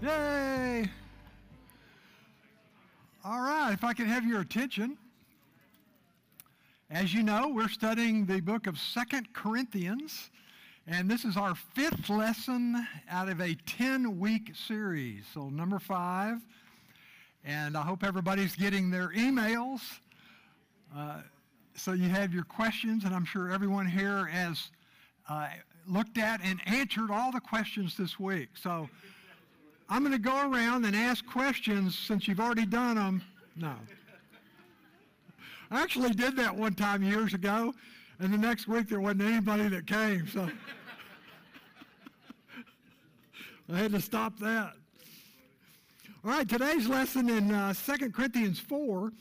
Yay! All right, if I can have your attention. As you know, we're studying the book of Second Corinthians, and this is our fifth lesson out of a 10 week series. So, number five, and I hope everybody's getting their emails. Uh, so, you have your questions, and I'm sure everyone here has uh, looked at and answered all the questions this week. So, I'm going to go around and ask questions since you've already done them. No. I actually did that one time years ago, and the next week there wasn't anybody that came, so I had to stop that. All right, today's lesson in uh, 2 Corinthians 4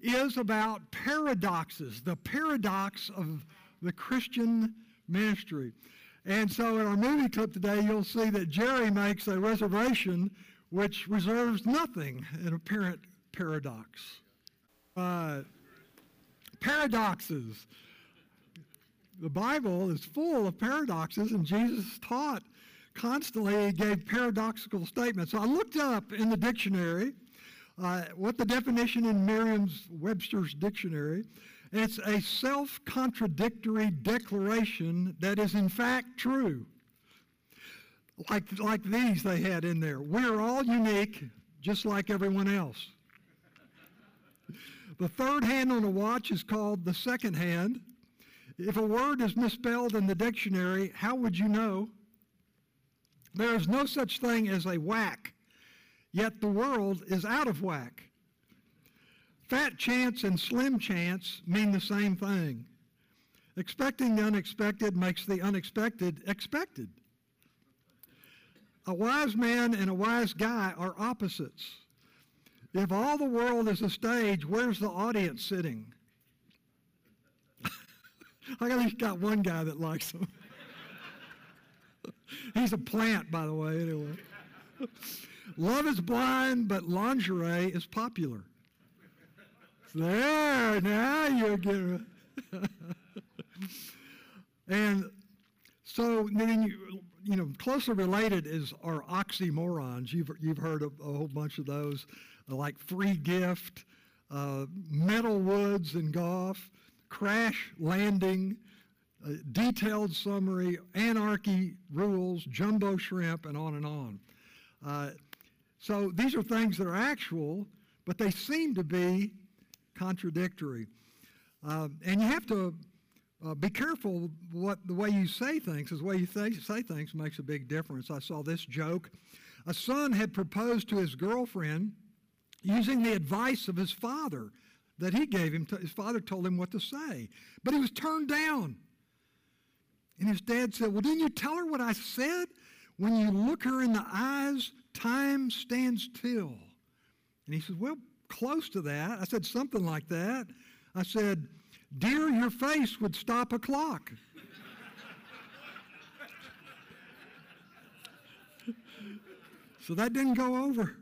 is about paradoxes, the paradox of the Christian ministry. And so in our movie clip today, you'll see that Jerry makes a reservation which reserves nothing, an apparent paradox. Uh, paradoxes. The Bible is full of paradoxes, and Jesus taught constantly, he gave paradoxical statements. So I looked up in the dictionary uh, what the definition in Merriam's Webster's dictionary. It's a self contradictory declaration that is in fact true. Like, like these they had in there. We're all unique, just like everyone else. The third hand on a watch is called the second hand. If a word is misspelled in the dictionary, how would you know? There is no such thing as a whack, yet the world is out of whack. Fat chance and slim chance mean the same thing. Expecting the unexpected makes the unexpected expected. A wise man and a wise guy are opposites. If all the world is a stage, where's the audience sitting? I least got one guy that likes them. He's a plant, by the way, anyway. Love is blind, but lingerie is popular. There, now you're getting. and so then you, you know, closely related is our oxymorons. You've, you've heard of a whole bunch of those like free gift, uh, metal woods and golf, crash landing, uh, detailed summary, anarchy rules, jumbo shrimp, and on and on. Uh, so these are things that are actual, but they seem to be contradictory. Uh, and you have to uh, be careful what the way you say things, the way you th- say things makes a big difference. I saw this joke. A son had proposed to his girlfriend using the advice of his father that he gave him. His father told him what to say, but he was turned down. And his dad said, Well, didn't you tell her what I said? When you look her in the eyes, time stands still. And he said, Well, close to that. I said something like that. I said, Dear, your face would stop a clock. so that didn't go over.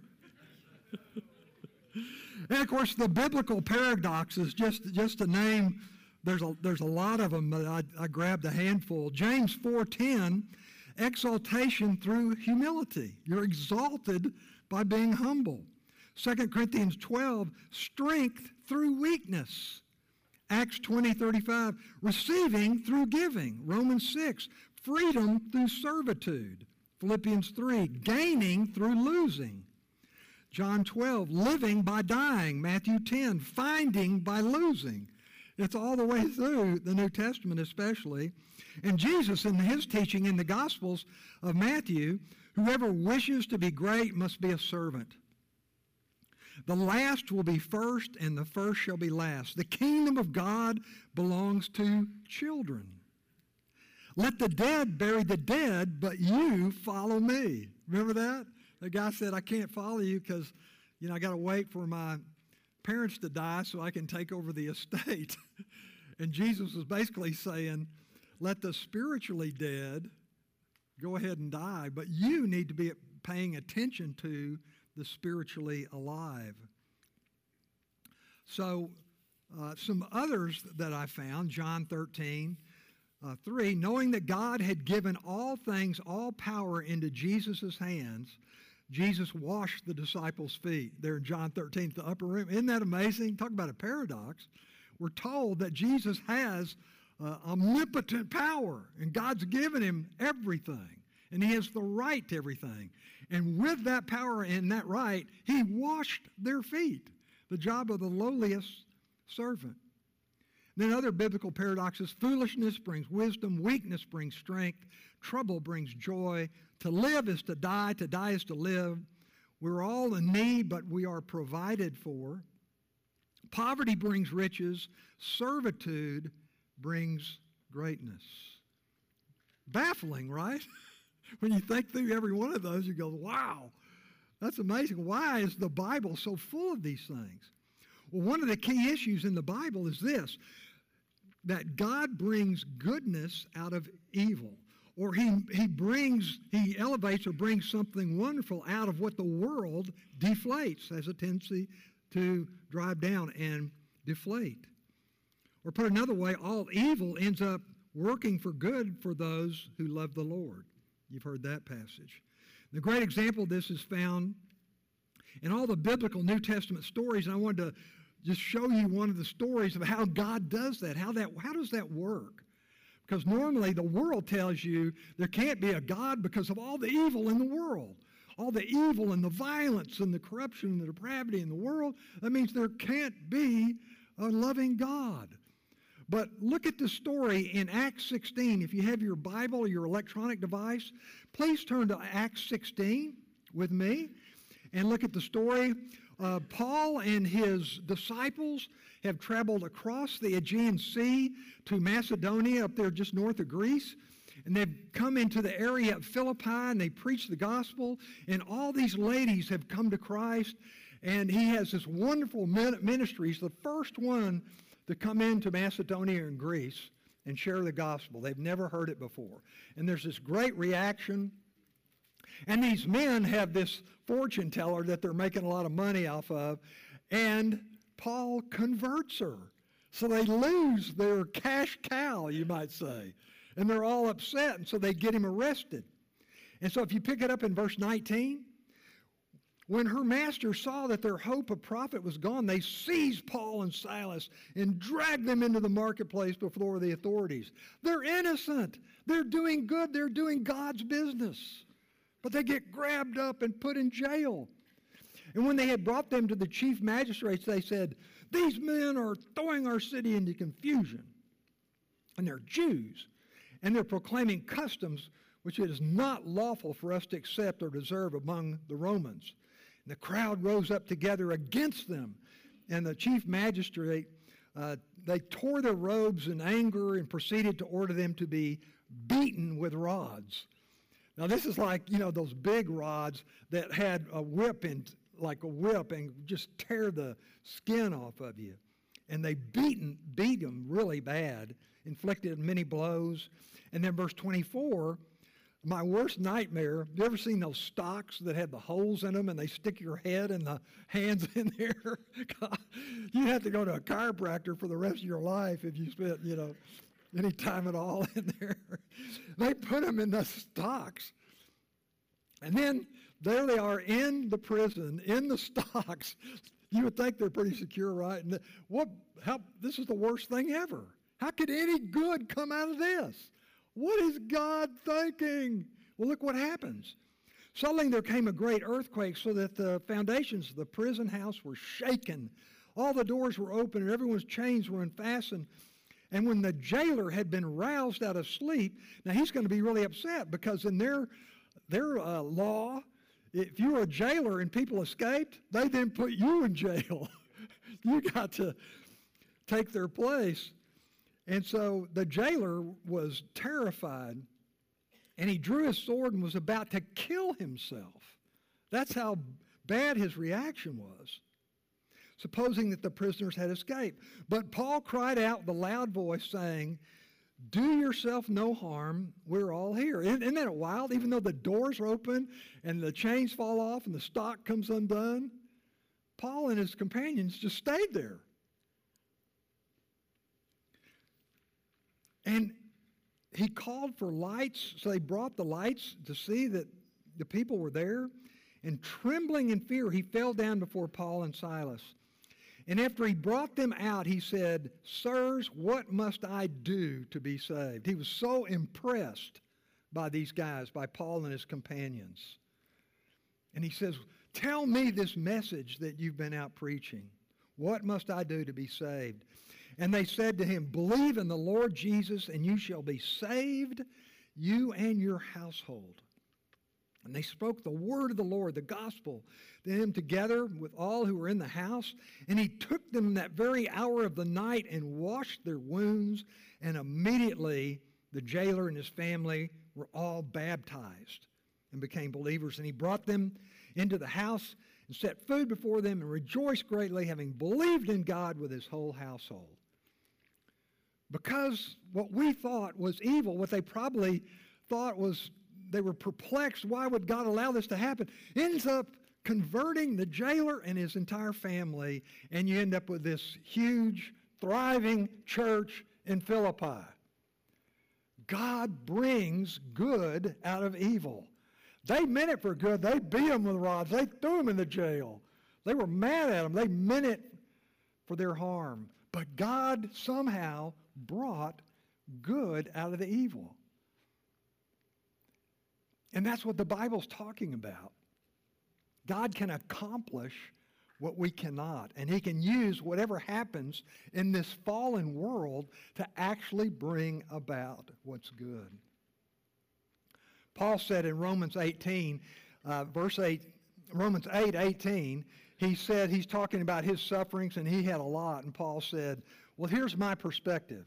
And of course, the biblical paradoxes, just, just to name, there's a, there's a lot of them, but I, I grabbed a handful. James 4.10, exaltation through humility. You're exalted by being humble. 2 Corinthians 12, strength through weakness. Acts 20, 35, receiving through giving. Romans 6, freedom through servitude. Philippians 3, gaining through losing. John 12, living by dying. Matthew 10, finding by losing. It's all the way through the New Testament, especially. And Jesus, in his teaching in the Gospels of Matthew, whoever wishes to be great must be a servant. The last will be first, and the first shall be last. The kingdom of God belongs to children. Let the dead bury the dead, but you follow me. Remember that? The guy said, I can't follow you because, you know, I got to wait for my parents to die so I can take over the estate. and Jesus was basically saying, let the spiritually dead go ahead and die, but you need to be paying attention to the spiritually alive. So, uh, some others that I found, John 13, uh, 3, knowing that God had given all things, all power into Jesus' hands, Jesus washed the disciples' feet there in John 13, the upper room. Isn't that amazing? Talk about a paradox. We're told that Jesus has uh, omnipotent power, and God's given him everything, and he has the right to everything. And with that power and that right, he washed their feet, the job of the lowliest servant. Then other biblical paradoxes foolishness brings wisdom, weakness brings strength, trouble brings joy. To live is to die, to die is to live. We're all in need, but we are provided for. Poverty brings riches, servitude brings greatness. Baffling, right? when you think through every one of those, you go, wow, that's amazing. Why is the Bible so full of these things? Well, one of the key issues in the Bible is this that God brings goodness out of evil. Or he, he brings, he elevates or brings something wonderful out of what the world deflates, has a tendency to drive down and deflate. Or put another way, all evil ends up working for good for those who love the Lord. You've heard that passage. The great example of this is found in all the biblical New Testament stories, and I wanted to just show you one of the stories of how God does that. How that how does that work? Because normally the world tells you there can't be a God because of all the evil in the world. All the evil and the violence and the corruption and the depravity in the world. That means there can't be a loving God. But look at the story in Acts 16. If you have your Bible or your electronic device, please turn to Acts 16 with me and look at the story. Uh, Paul and his disciples have traveled across the Aegean Sea to Macedonia, up there just north of Greece. And they've come into the area of Philippi and they preach the gospel. And all these ladies have come to Christ. And he has this wonderful ministry. He's the first one to come into Macedonia and Greece and share the gospel. They've never heard it before. And there's this great reaction. And these men have this fortune teller that they're making a lot of money off of. And Paul converts her. So they lose their cash cow, you might say. And they're all upset, and so they get him arrested. And so if you pick it up in verse 19, when her master saw that their hope of profit was gone, they seized Paul and Silas and dragged them into the marketplace before the authorities. They're innocent. They're doing good. They're doing God's business. But they get grabbed up and put in jail. And when they had brought them to the chief magistrates, they said, These men are throwing our city into confusion. And they're Jews. And they're proclaiming customs which it is not lawful for us to accept or deserve among the Romans. The crowd rose up together against them, and the chief magistrate, uh, they tore their robes in anger and proceeded to order them to be beaten with rods. Now, this is like, you know, those big rods that had a whip and like a whip and just tear the skin off of you. And they beaten, beat them really bad, inflicted many blows. And then verse 24, my worst nightmare, you ever seen those stocks that have the holes in them and they stick your head and the hands in there? you have to go to a chiropractor for the rest of your life if you spent, you know, any time at all in there. they put them in the stocks. And then there they are in the prison, in the stocks. You would think they're pretty secure, right? And what how this is the worst thing ever. How could any good come out of this? What is God thinking? Well, look what happens. Suddenly there came a great earthquake so that the foundations of the prison house were shaken. All the doors were open and everyone's chains were unfastened. And when the jailer had been roused out of sleep, now he's going to be really upset because in their, their uh, law, if you were a jailer and people escaped, they then put you in jail. you got to take their place. And so the jailer was terrified and he drew his sword and was about to kill himself. That's how bad his reaction was, supposing that the prisoners had escaped. But Paul cried out with a loud voice, saying, Do yourself no harm. We're all here. Isn't, isn't that wild? Even though the doors are open and the chains fall off and the stock comes undone, Paul and his companions just stayed there. And he called for lights, so they brought the lights to see that the people were there. And trembling in fear, he fell down before Paul and Silas. And after he brought them out, he said, Sirs, what must I do to be saved? He was so impressed by these guys, by Paul and his companions. And he says, Tell me this message that you've been out preaching. What must I do to be saved? And they said to him, Believe in the Lord Jesus, and you shall be saved, you and your household. And they spoke the word of the Lord, the gospel, to him together with all who were in the house. And he took them that very hour of the night and washed their wounds. And immediately the jailer and his family were all baptized and became believers. And he brought them into the house and set food before them and rejoiced greatly, having believed in God with his whole household. Because what we thought was evil, what they probably thought was they were perplexed. Why would God allow this to happen? Ends up converting the jailer and his entire family, and you end up with this huge, thriving church in Philippi. God brings good out of evil. They meant it for good. They beat them with rods. They threw them in the jail. They were mad at them. They meant it for their harm. But God somehow brought good out of the evil. And that's what the Bible's talking about. God can accomplish what we cannot. And he can use whatever happens in this fallen world to actually bring about what's good. Paul said in Romans 18, uh, verse 8, Romans 8, 18, he said he's talking about his sufferings and he had a lot. And Paul said, well, here's my perspective.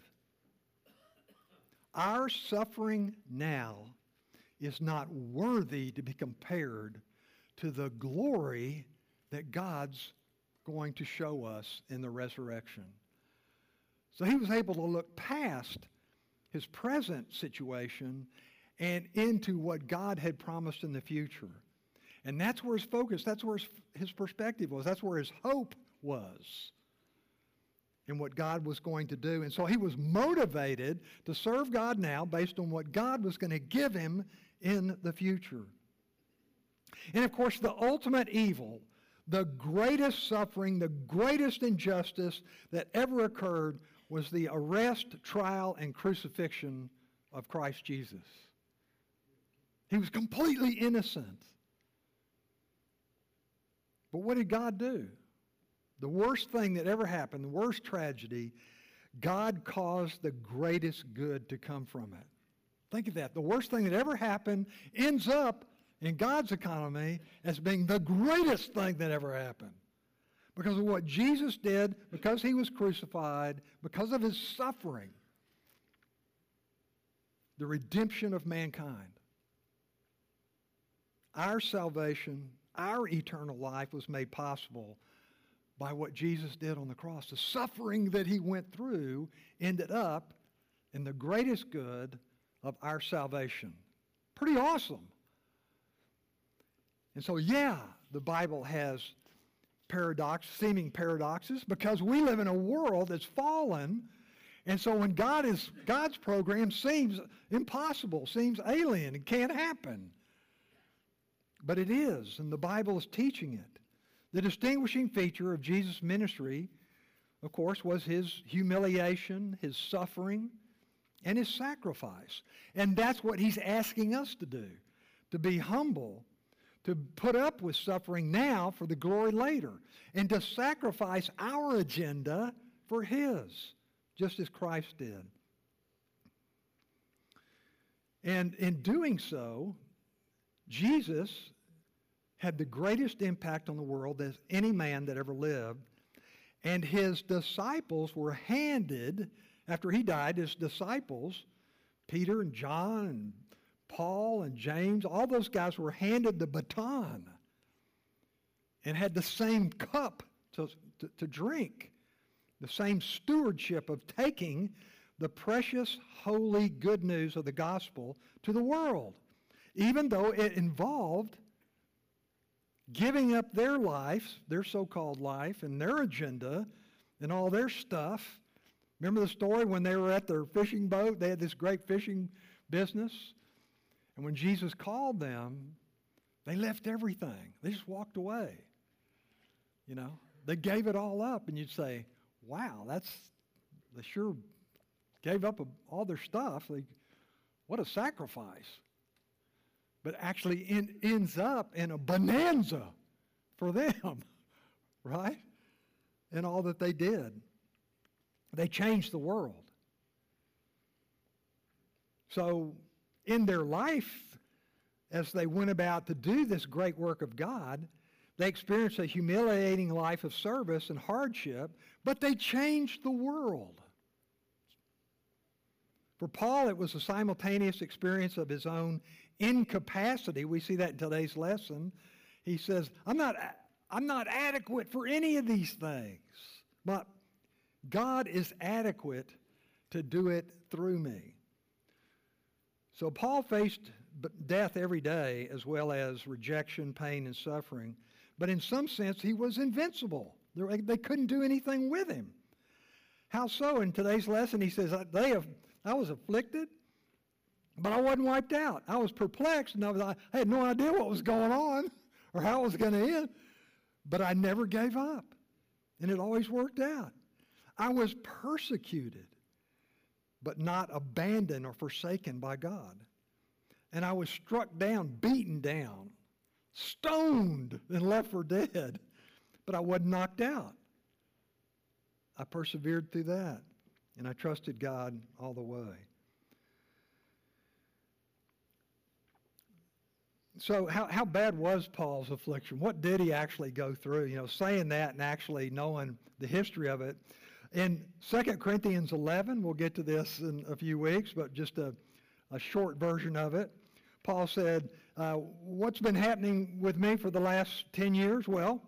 Our suffering now is not worthy to be compared to the glory that God's going to show us in the resurrection. So he was able to look past his present situation and into what God had promised in the future. And that's where his focus, that's where his, perspective was, that's where his hope was in what God was going to do. And so he was motivated to serve God now based on what God was going to give him in the future. And of course, the ultimate evil, the greatest suffering, the greatest injustice that ever occurred was the arrest, trial, and crucifixion of Christ Jesus. He was completely innocent. But what did God do? The worst thing that ever happened, the worst tragedy, God caused the greatest good to come from it. Think of that. The worst thing that ever happened ends up in God's economy as being the greatest thing that ever happened. Because of what Jesus did, because he was crucified, because of his suffering, the redemption of mankind. Our salvation, our eternal life was made possible by what Jesus did on the cross. The suffering that he went through ended up in the greatest good of our salvation. Pretty awesome. And so, yeah, the Bible has paradox, seeming paradoxes, because we live in a world that's fallen. And so when God is God's program seems impossible, seems alien, it can't happen. But it is, and the Bible is teaching it. The distinguishing feature of Jesus' ministry, of course, was his humiliation, his suffering, and his sacrifice. And that's what he's asking us to do to be humble, to put up with suffering now for the glory later, and to sacrifice our agenda for his, just as Christ did. And in doing so, Jesus had the greatest impact on the world as any man that ever lived. And his disciples were handed after he died, his disciples, Peter and John and Paul and James, all those guys were handed the baton and had the same cup to, to, to drink, the same stewardship of taking the precious, holy, good news of the gospel to the world, even though it involved giving up their life, their so called life, and their agenda and all their stuff Remember the story when they were at their fishing boat? They had this great fishing business. And when Jesus called them, They left everything. They just walked away. You know, they gave it all up, and you'd say, wow, that's, they sure gave up all their stuff. What a sacrifice. But actually in, ends up in a bonanza for them, right? And all that they did. They changed the world. So, in their life, as they went about to do this great work of God, they experienced a humiliating life of service and hardship, but they changed the world. For Paul, it was a simultaneous experience of his own incapacity. We see that in today's lesson. He says, I'm not, I'm not adequate for any of these things, but God is adequate to do it through me. So Paul faced death every day as well as rejection, pain, and suffering. But in some sense, he was invincible. They couldn't do anything with him. How so? In today's lesson, he says, they have, I was afflicted, but I wasn't wiped out. I was perplexed, and I, was, I had no idea what was going on or how it was going to end. But I never gave up, and it always worked out. I was persecuted, but not abandoned or forsaken by God. And I was struck down, beaten down, stoned, and left for dead. But I wasn't knocked out. I persevered through that, and I trusted God all the way. So, how, how bad was Paul's affliction? What did he actually go through? You know, saying that and actually knowing the history of it, in 2 Corinthians 11, we'll get to this in a few weeks, but just a, a short version of it. Paul said, uh, What's been happening with me for the last 10 years? Well,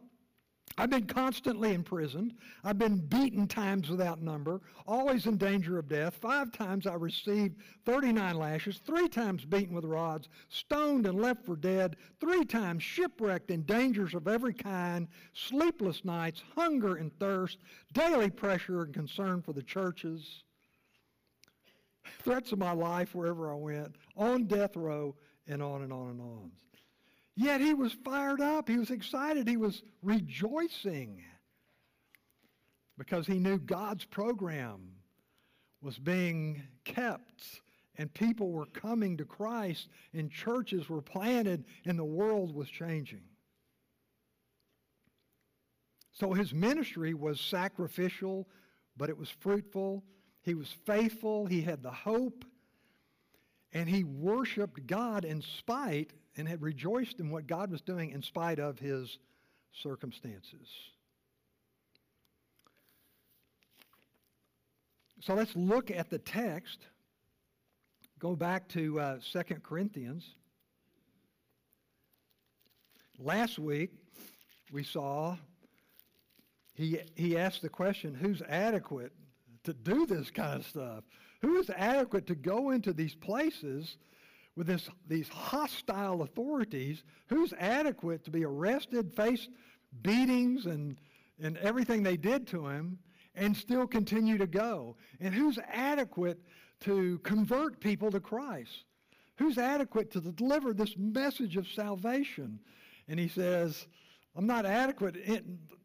I've been constantly imprisoned. I've been beaten times without number, always in danger of death. Five times I received 39 lashes, three times beaten with rods, stoned and left for dead, three times shipwrecked in dangers of every kind, sleepless nights, hunger and thirst, daily pressure and concern for the churches, threats of my life wherever I went, on death row, and on and on and on. Yet he was fired up. He was excited. He was rejoicing because he knew God's program was being kept and people were coming to Christ and churches were planted and the world was changing. So his ministry was sacrificial, but it was fruitful. He was faithful. He had the hope. And he worshiped God in spite and had rejoiced in what God was doing in spite of his circumstances. So let's look at the text. Go back to uh, 2 Corinthians. Last week, we saw he, he asked the question who's adequate to do this kind of stuff? Who is adequate to go into these places with this, these hostile authorities, who's adequate to be arrested, face beatings and, and everything they did to him, and still continue to go? And who's adequate to convert people to Christ? Who's adequate to deliver this message of salvation? And he says, I'm not adequate.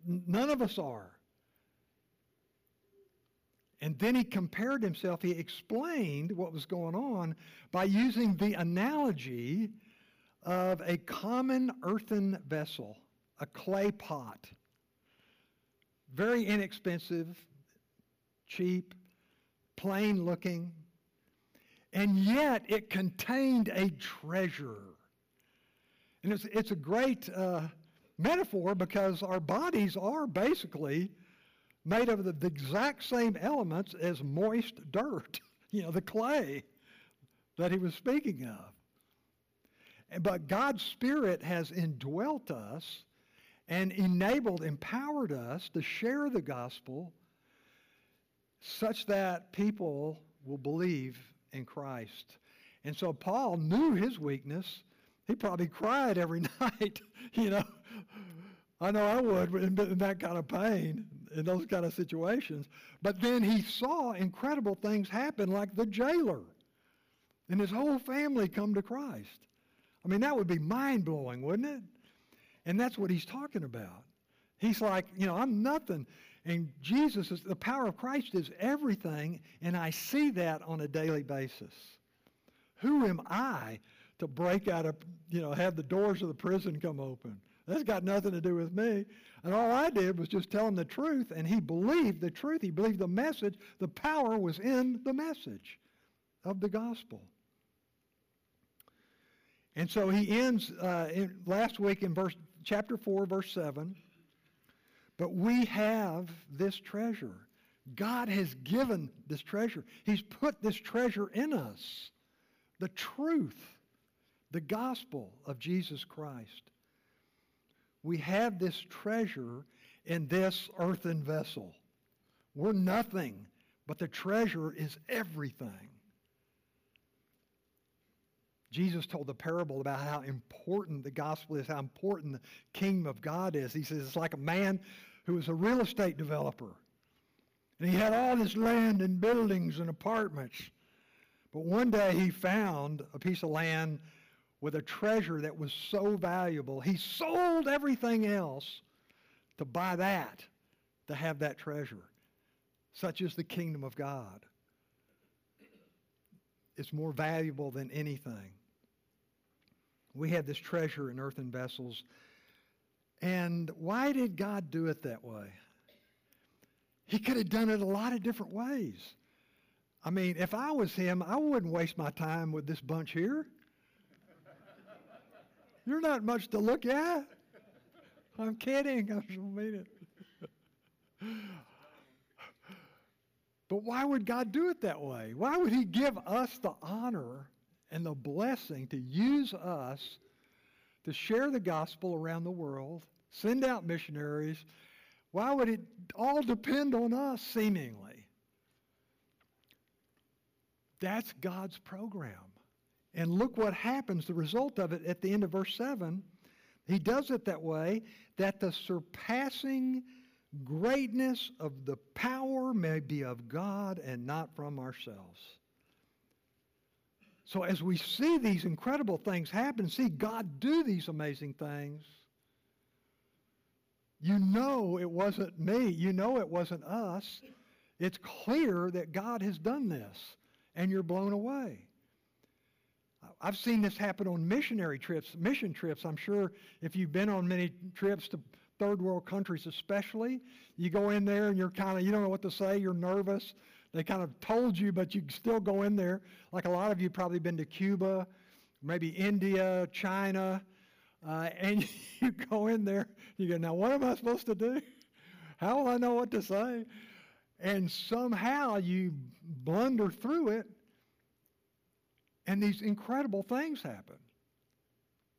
none of us are. And then he compared himself, he explained what was going on by using the analogy of a common earthen vessel, a clay pot. Very inexpensive, cheap, plain looking, and yet it contained a treasure. And it's, it's a great uh, metaphor because our bodies are basically made of the, exact same elements as moist dirt, you know, the clay that he was speaking of. But God's Spirit has indwelt us and enabled, empowered us to share the gospel such that people will believe in Christ. And so Paul knew his weakness. He probably cried every night, you know. I know I would in that kind of pain in those kind of situations. But then he saw incredible things happen, like the jailer and his whole family come to Christ. I mean, that would be mind blowing, wouldn't it? And that's what he's talking about. He's like, you know, I'm nothing. And Jesus is the power of Christ is everything, and I see that on a daily basis. Who am I to break out of, you know, have the doors of the prison come open? That's got nothing to do with me. And all I did was just tell him the truth, and he believed the truth. He believed the message. The power was in the message of the gospel. And so he ends uh, in, last week in verse chapter 4, verse 7. But we have this treasure. God has given this treasure. He's put this treasure in us. The truth, the gospel of Jesus Christ. We have this treasure in this earthen vessel. We're nothing, but the treasure is everything. Jesus told the parable about how important the gospel is, how important the kingdom of God is. He says it's like a man who was a real estate developer. And he had all this land and buildings and apartments. But one day he found a piece of land with a treasure that was so valuable. He sold everything else to buy that, to have that treasure. Such is the kingdom of God. It's more valuable than anything. We have this treasure in earthen vessels and why did God do it that way? He could have done it a lot of different ways. I mean, if I was him, I wouldn't waste my time with this bunch here. You're not much to look at. I'm kidding. I don't mean it. but why would God do it that way? Why would he give us the honor and the blessing to use us to share the gospel around the world, send out missionaries. Why would it all depend on us, seemingly? That's God's program. And look what happens, the result of it at the end of verse 7. He does it that way that the surpassing greatness of the power may be of God and not from ourselves. So as we see these incredible things happen, see God do these amazing things, you know it wasn't me. You know it wasn't us. It's clear that God has done this, and you're blown away. I've seen this happen on missionary trips, mission trips. I'm sure if you've been on many trips to third world countries especially, you go in there and you're kind of, you don't know what to say, you're nervous. They kind of told you, but you still go in there. Like a lot of you probably been to Cuba, maybe India, China, uh, and you go in there. You go, now what am I supposed to do? How will I know what to say? And somehow you blunder through it, and these incredible things happen.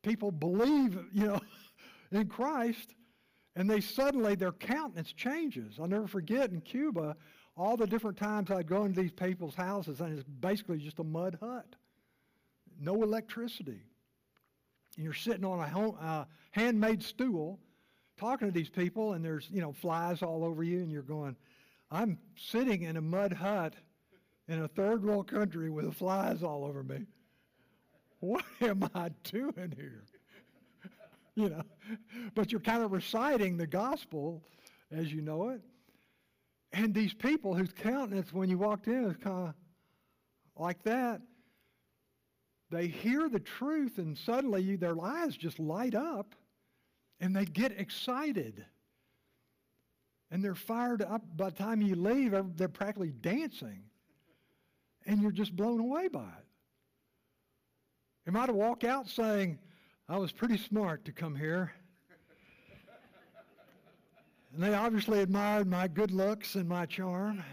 People believe, you know, in Christ, and they suddenly their countenance changes. I'll never forget in Cuba all the different times I'd go into these people's houses, and it's basically just a mud hut, no electricity. And you're sitting on a home, uh, handmade stool talking to these people, and there's, you know, flies all over you, and you're going, I'm sitting in a mud hut in a third world country with flies all over me. What am I doing here? you know, but you're kind of reciting the gospel as you know it. And these people whose countenance, when you walked in, is kind of like that, they hear the truth and suddenly you, their eyes just light up and they get excited. And they're fired up. By the time you leave, they're practically dancing. And you're just blown away by it. Am I to walk out saying, I was pretty smart to come here? And they obviously admired my good looks and my charm.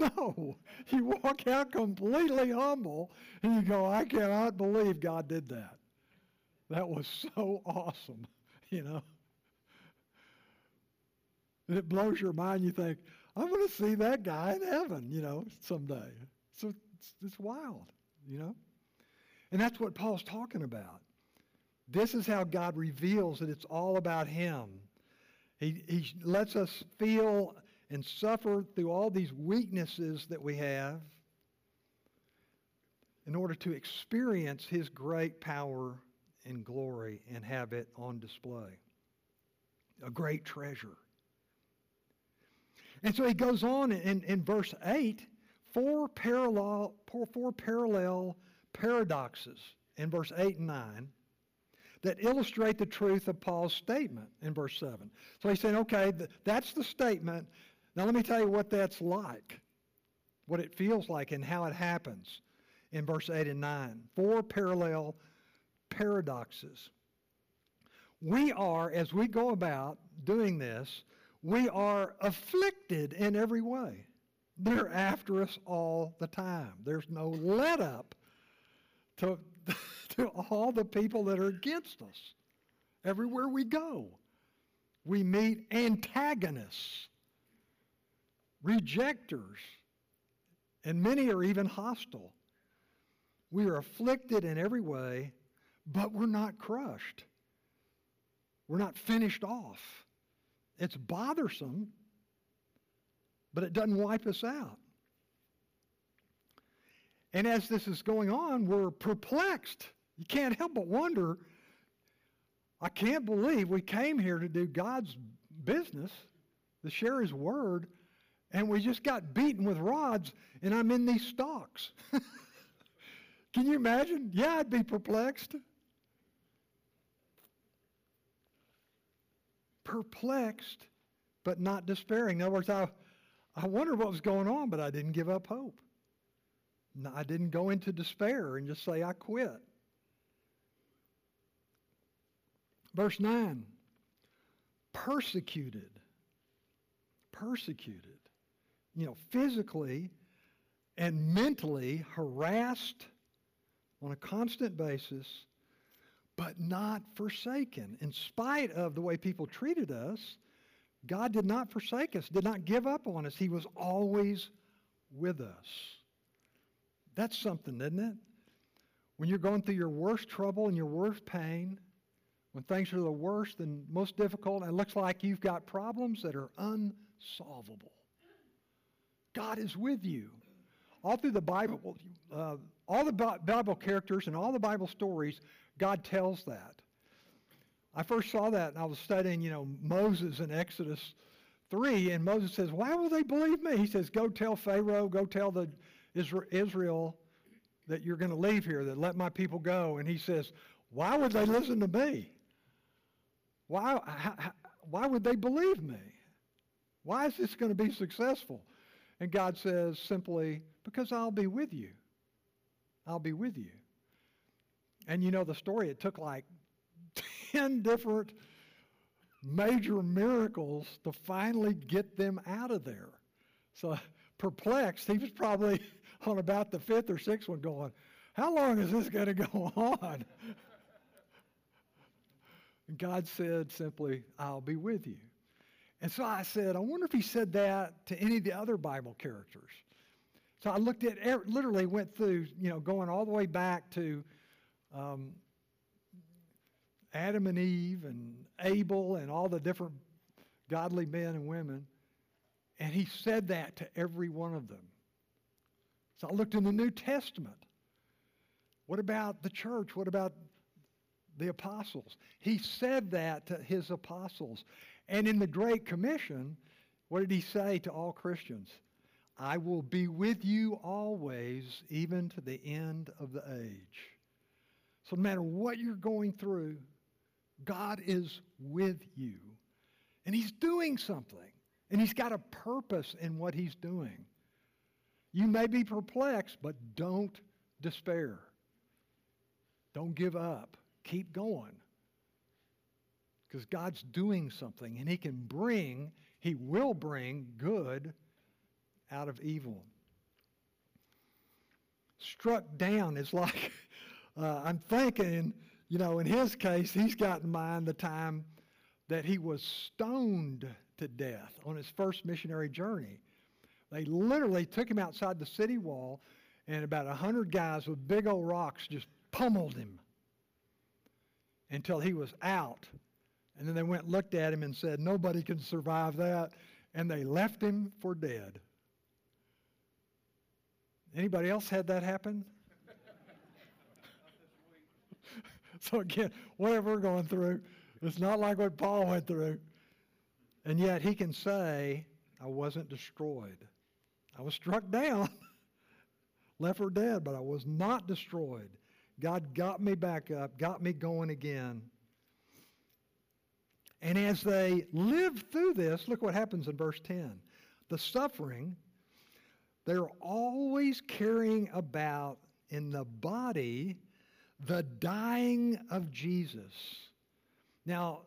No, you walk out completely humble and you go, I cannot believe God did that. That was so awesome, you know. And it blows your mind. You think, I'm going to see that guy in heaven, you know, someday. So it's, it's wild, you know. And that's what Paul's talking about. This is how God reveals that it's all about Him. He, he lets us feel and suffer through all these weaknesses that we have. in order to experience his great power and glory and have it on display. A great treasure. And so he goes on in, in verse 8, four parallel, four, parallel paradoxes in verse 8 and 9 that illustrate the truth of Paul's statement in verse 7. So he's saying, okay, that's the statement. Now let me tell you what that's like, what it feels like, and how it happens in verse 8 and 9. Four parallel paradoxes. We are, as we go about doing this, we are afflicted in every way. They're after us all the time. There's no let up to, to all the people that are against us. Everywhere we go, we meet antagonists, rejectors, and many are even hostile. We are afflicted in every way, but we're not crushed. We're not finished off. It's bothersome, but it doesn't wipe us out. And as this is going on, we're perplexed. You can't help but wonder I can't believe we came here to do God's business, to share His word, and we just got beaten with rods, and I'm in these stocks. Can you imagine? Yeah, I'd be perplexed. Perplexed, but not despairing. In other words, I, I wondered what was going on, but I didn't give up hope. I didn't go into despair and just say, I quit. Verse 9 persecuted. Persecuted. You know, physically and mentally harassed on a constant basis, but not forsaken. In spite of the way people treated us, God did not forsake us, did not give up on us. He was always with us. That's something, isn't it? When you're going through your worst trouble and your worst pain, when things are the worst and most difficult, and it looks like you've got problems that are unsolvable. God is with you. All through the Bible, uh, all the Bible characters and all the Bible stories, God tells that. I first saw that and I was studying, you know, Moses in Exodus 3, and Moses says, Why will they believe me? He says, Go tell Pharaoh, go tell the Israel that you're going to leave here, that let my people go. And he says, Why would they listen to me? Why, how, why would they believe me? Why is this going to be successful? And God says simply, Because I'll be with you. I'll be with you. And you know the story, it took like 10 different major miracles to finally get them out of there. So perplexed, he was probably on about the fifth or sixth one going, How long is this going to go on? And God said simply, I'll be with you. And so I said, I wonder if he said that to any of the other Bible characters. So I looked at, er, literally went through, you know, going all the way back to um, Adam and Eve and Abel and all the different godly men and women. And he said that to every one of them. So I looked in the New Testament. What about the church? What about the apostles? He said that to his apostles. And in the Great Commission, what did he say to all Christians? I will be with you always, even to the end of the age. So, no matter what you're going through, God is with you. And He's doing something. And He's got a purpose in what He's doing. You may be perplexed, but don't despair. Don't give up. Keep going. Because God's doing something, and He can bring, He will bring good out of evil. Struck down is like, uh, I'm thinking, you know, in his case, he's got in mind the time that he was stoned to death on his first missionary journey. They literally took him outside the city wall, and about a hundred guys with big old rocks just pummeled him until he was out. And then they went and looked at him and said, Nobody can survive that. And they left him for dead. Anybody else had that happen? So again, whatever we're going through, it's not like what Paul went through. And yet he can say, I wasn't destroyed. I was struck down, left for dead, but I was not destroyed. God got me back up, got me going again. And as they live through this, look what happens in verse 10. The suffering, they're always carrying about in the body the dying of Jesus. Now,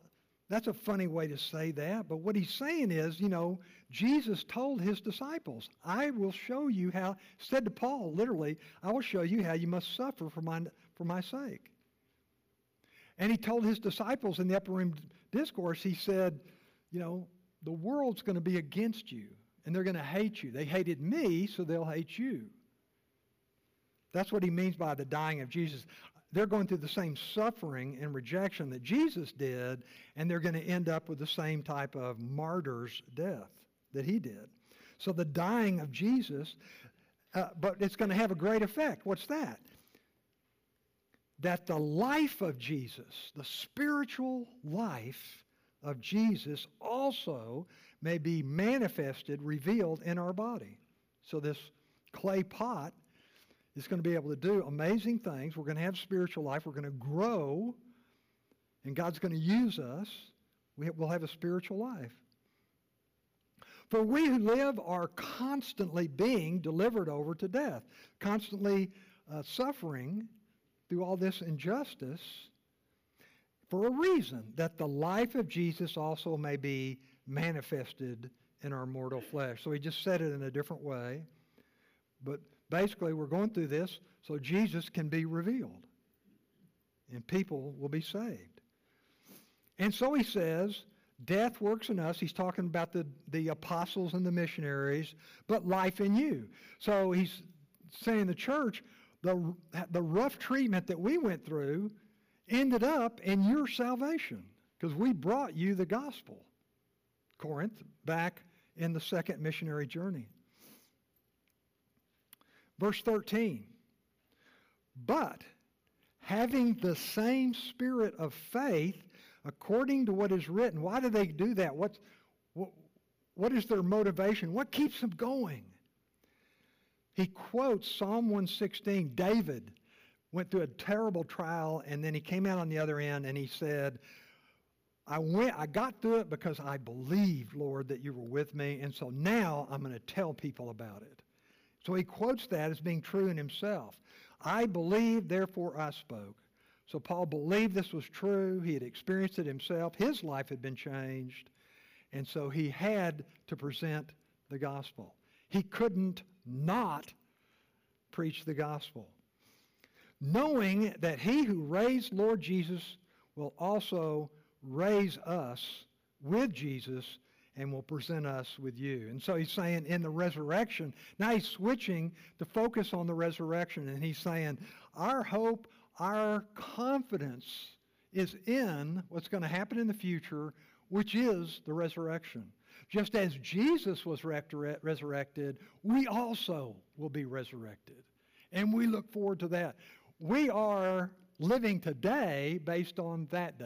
that's a funny way to say that, but what he's saying is, you know, Jesus told his disciples, I will show you how, said to Paul, literally, I will show you how you must suffer for my, for my sake. And he told his disciples in the upper room discourse, he said, you know, the world's going to be against you and they're going to hate you. They hated me, so they'll hate you. That's what he means by the dying of Jesus. They're going through the same suffering and rejection that Jesus did, and they're going to end up with the same type of martyr's death that he did. So the dying of Jesus, uh, but it's going to have a great effect. What's that? That the life of Jesus, the spiritual life of Jesus, also may be manifested, revealed in our body. So this clay pot is going to be able to do amazing things. We're going to have spiritual life. We're going to grow, and God's going to use us. We will have a spiritual life. For we who live are constantly being delivered over to death, constantly uh, suffering through all this injustice for a reason, that the life of Jesus also may be manifested in our mortal flesh. So he just said it in a different way. But basically, we're going through this so Jesus can be revealed and people will be saved. And so he says, death works in us. He's talking about the, the apostles and the missionaries, but life in you. So he's saying the church, the, the rough treatment that we went through ended up in your salvation because we brought you the gospel. Corinth back in the second missionary journey. Verse 13. But having the same spirit of faith according to what is written. Why do they do that? What's, what, what is their motivation? What keeps them going? He quotes Psalm 116. David went through a terrible trial, and then he came out on the other end and he said, I went, I got through it because I believed, Lord, that you were with me, and so now I'm going to tell people about it. So he quotes that as being true in himself. I believed, therefore I spoke. So Paul believed this was true. He had experienced it himself. His life had been changed. And so he had to present the gospel. He couldn't not preach the gospel. Knowing that he who raised Lord Jesus will also raise us with Jesus and will present us with you. And so he's saying in the resurrection, now he's switching to focus on the resurrection, and he's saying, our hope, our confidence is in what's going to happen in the future, which is the resurrection. Just as Jesus was resurrected, we also will be resurrected. And we look forward to that. We are living today based on that day.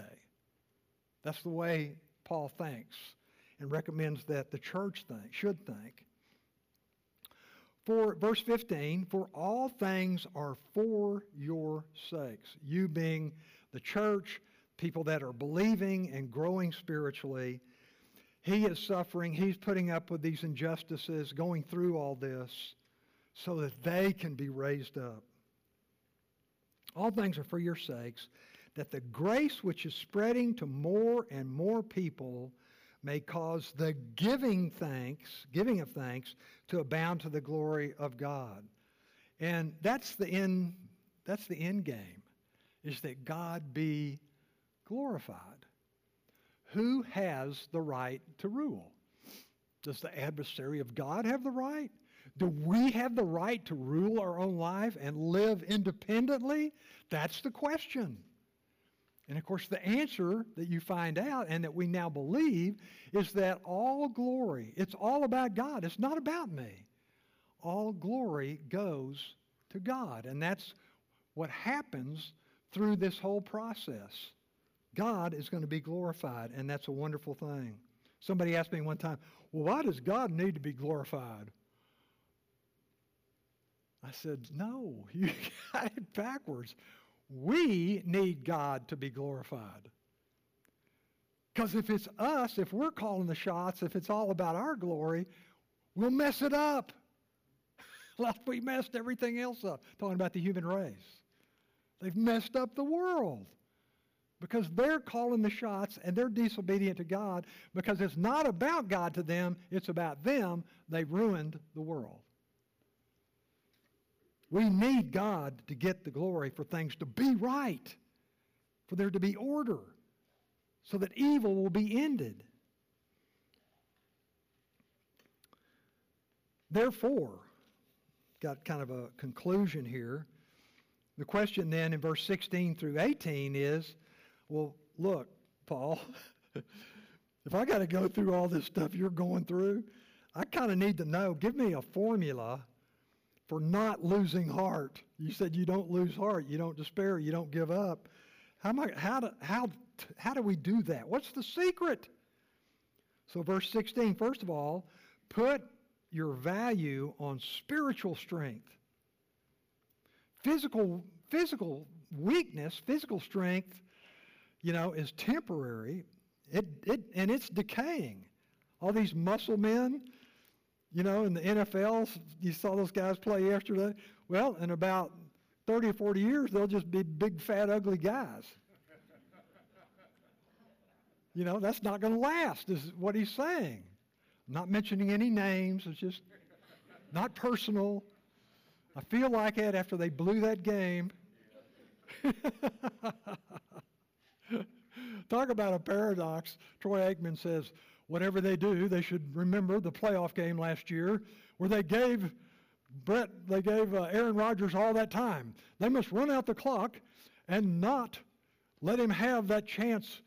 That's the way Paul thinks and recommends that the church think, should think. For verse 15, for all things are for your sakes. You being the church, people that are believing and growing spiritually. He is suffering. He's putting up with these injustices, going through all this so that they can be raised up. All things are for your sakes, that the grace which is spreading to more and more people may cause the giving thanks, giving of thanks, to abound to the glory of God. And that's the end, that's the end game, is that God be glorified. Who has the right to rule? Does the adversary of God have the right? Do we have the right to rule our own life and live independently? That's the question. And of course, the answer that you find out and that we now believe is that all glory, it's all about God. It's not about me. All glory goes to God. And that's what happens through this whole process, God is going to be glorified, and that's a wonderful thing. Somebody asked me one time, well, why does God need to be glorified? I said, no, you got it backwards. We need God to be glorified. Because if it's us, if we're calling the shots, if it's all about our glory, we'll mess it up. like we messed everything else up, talking about the human race. They've messed up the world because they're calling the shots and they're disobedient to God because it's not about God to them, it's about them. They've ruined the world. We need God to get the glory for things to be right, for there to be order, so that evil will be ended. Therefore, got kind of a conclusion here. The question then in verse 16 through 18 is well, look, Paul, if I got to go through all this stuff you're going through, I kind of need to know. Give me a formula for not losing heart. You said you don't lose heart, you don't despair, you don't give up. How, am I, how, do, how, how do we do that? What's the secret? So, verse 16, first of all, put your value on spiritual strength. Physical, physical weakness, physical strength, you know, is temporary. It, it, and it's decaying. All these muscle men, you know, in the NFL, you saw those guys play yesterday. Well, in about 30 or 40 years, they'll just be big, fat, ugly guys. you know, that's not going to last, is what he's saying. I'm not mentioning any names. It's just not personal. I feel like it after they blew that game. Talk about a paradox. Troy Aikman says, whatever they do, they should remember the playoff game last year where they gave Brett, they gave uh, Aaron Rodgers all that time. They must run out the clock and not let him have that chance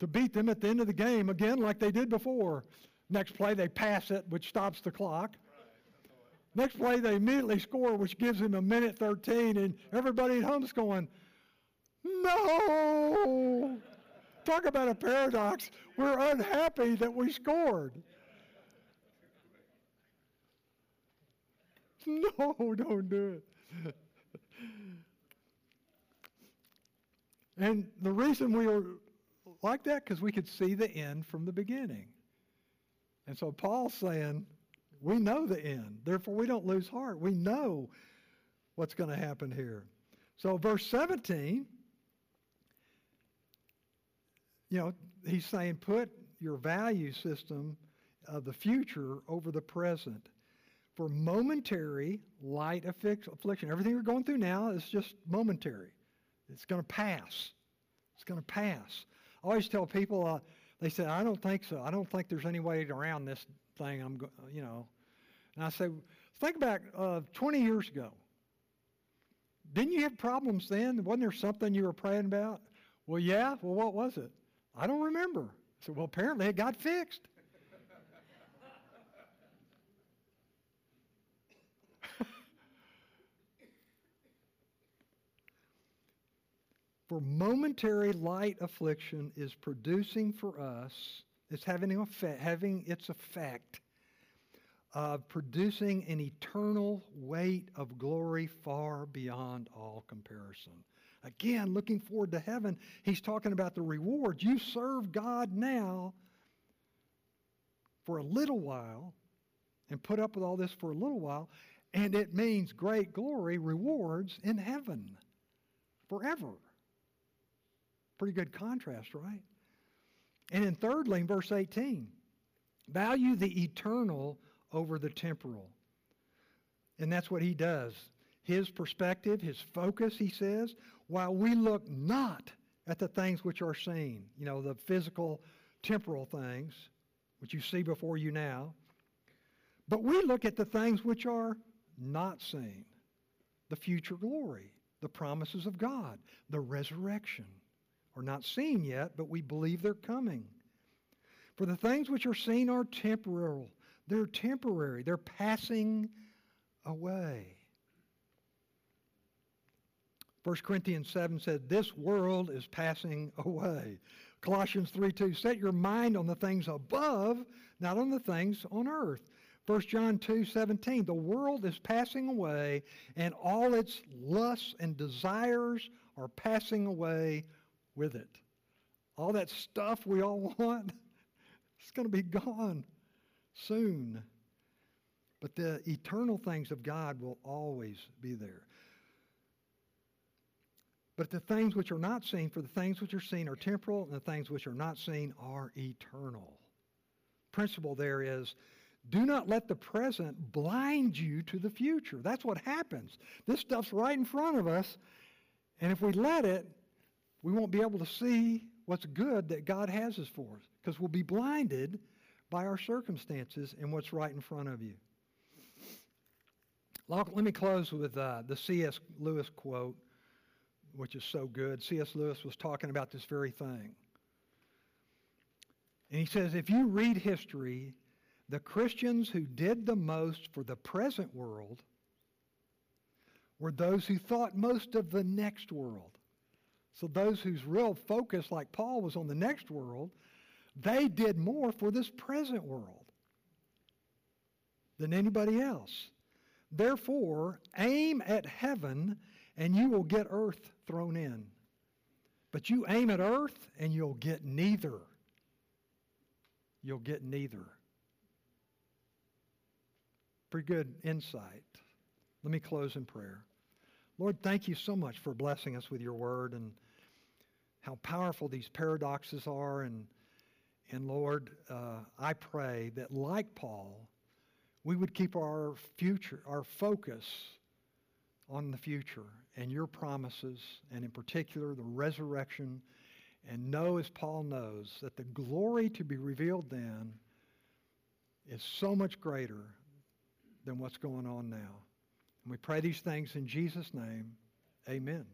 to beat them at the end of the game again like they did before. Next play, they pass it, which stops the clock. Next play, they immediately score, which gives him a minute 13, and everybody at home's going, no! Talk about a paradox. We're unhappy that we scored. No, don't do it. and the reason we were like that, because we could see the end from the beginning. And so Paul's saying, we know the end. Therefore, we don't lose heart. We know what's going to happen here. So, verse 17, you know, he's saying, put your value system of the future over the present. For momentary light affliction. Everything you're going through now is just momentary. It's going to pass. It's going to pass. I always tell people, uh, they say, I don't think so. I don't think there's any way around this thing. I'm, you know. And I say, think back uh, 20 years ago. Didn't you have problems then? Wasn't there something you were praying about? Well, yeah. Well, what was it? I don't remember. I said, well, apparently it got fixed. For momentary light affliction is producing for us, it's having, effect, having its effect of producing an eternal weight of glory far beyond all comparison. Again, looking forward to heaven, he's talking about the rewards. You serve God now for a little while and put up with all this for a little while, and it means great glory, rewards in heaven forever. Pretty good contrast, right? And then thirdly, in verse 18, value the eternal over the temporal. And that's what he does. His perspective, his focus, he says, while we look not at the things which are seen, you know, the physical, temporal things, which you see before you now, but we look at the things which are not seen, the future glory, the promises of God, the resurrection are not seen yet, but we believe they're coming. For the things which are seen are temporal. They're temporary. They're passing away. 1 Corinthians 7 said, This world is passing away. Colossians 3 2, set your mind on the things above, not on the things on earth. 1 John 2 17, the world is passing away, and all its lusts and desires are passing away with it. All that stuff we all want, it's going to be gone soon. But the eternal things of God will always be there. But the things which are not seen, for the things which are seen are temporal, and the things which are not seen are eternal. Principle there is do not let the present blind you to the future. That's what happens. This stuff's right in front of us, and if we let it, we won't be able to see what's good that God has us for us because we'll be blinded by our circumstances and what's right in front of you. Let me close with uh, the C.S. Lewis quote which is so good. C.S. Lewis was talking about this very thing. And he says if you read history, the Christians who did the most for the present world were those who thought most of the next world. So those whose real focus, like Paul, was on the next world, they did more for this present world than anybody else. Therefore, aim at heaven and you will get earth thrown in. But you aim at earth and you'll get neither. You'll get neither. Pretty good insight. Let me close in prayer. Lord, thank you so much for blessing us with your word and how powerful these paradoxes are. And, and Lord, uh, I pray that like Paul, we would keep our future, our focus on the future and your promises, and in particular the resurrection, and know as Paul knows that the glory to be revealed then is so much greater than what's going on now. And we pray these things in Jesus' name. Amen.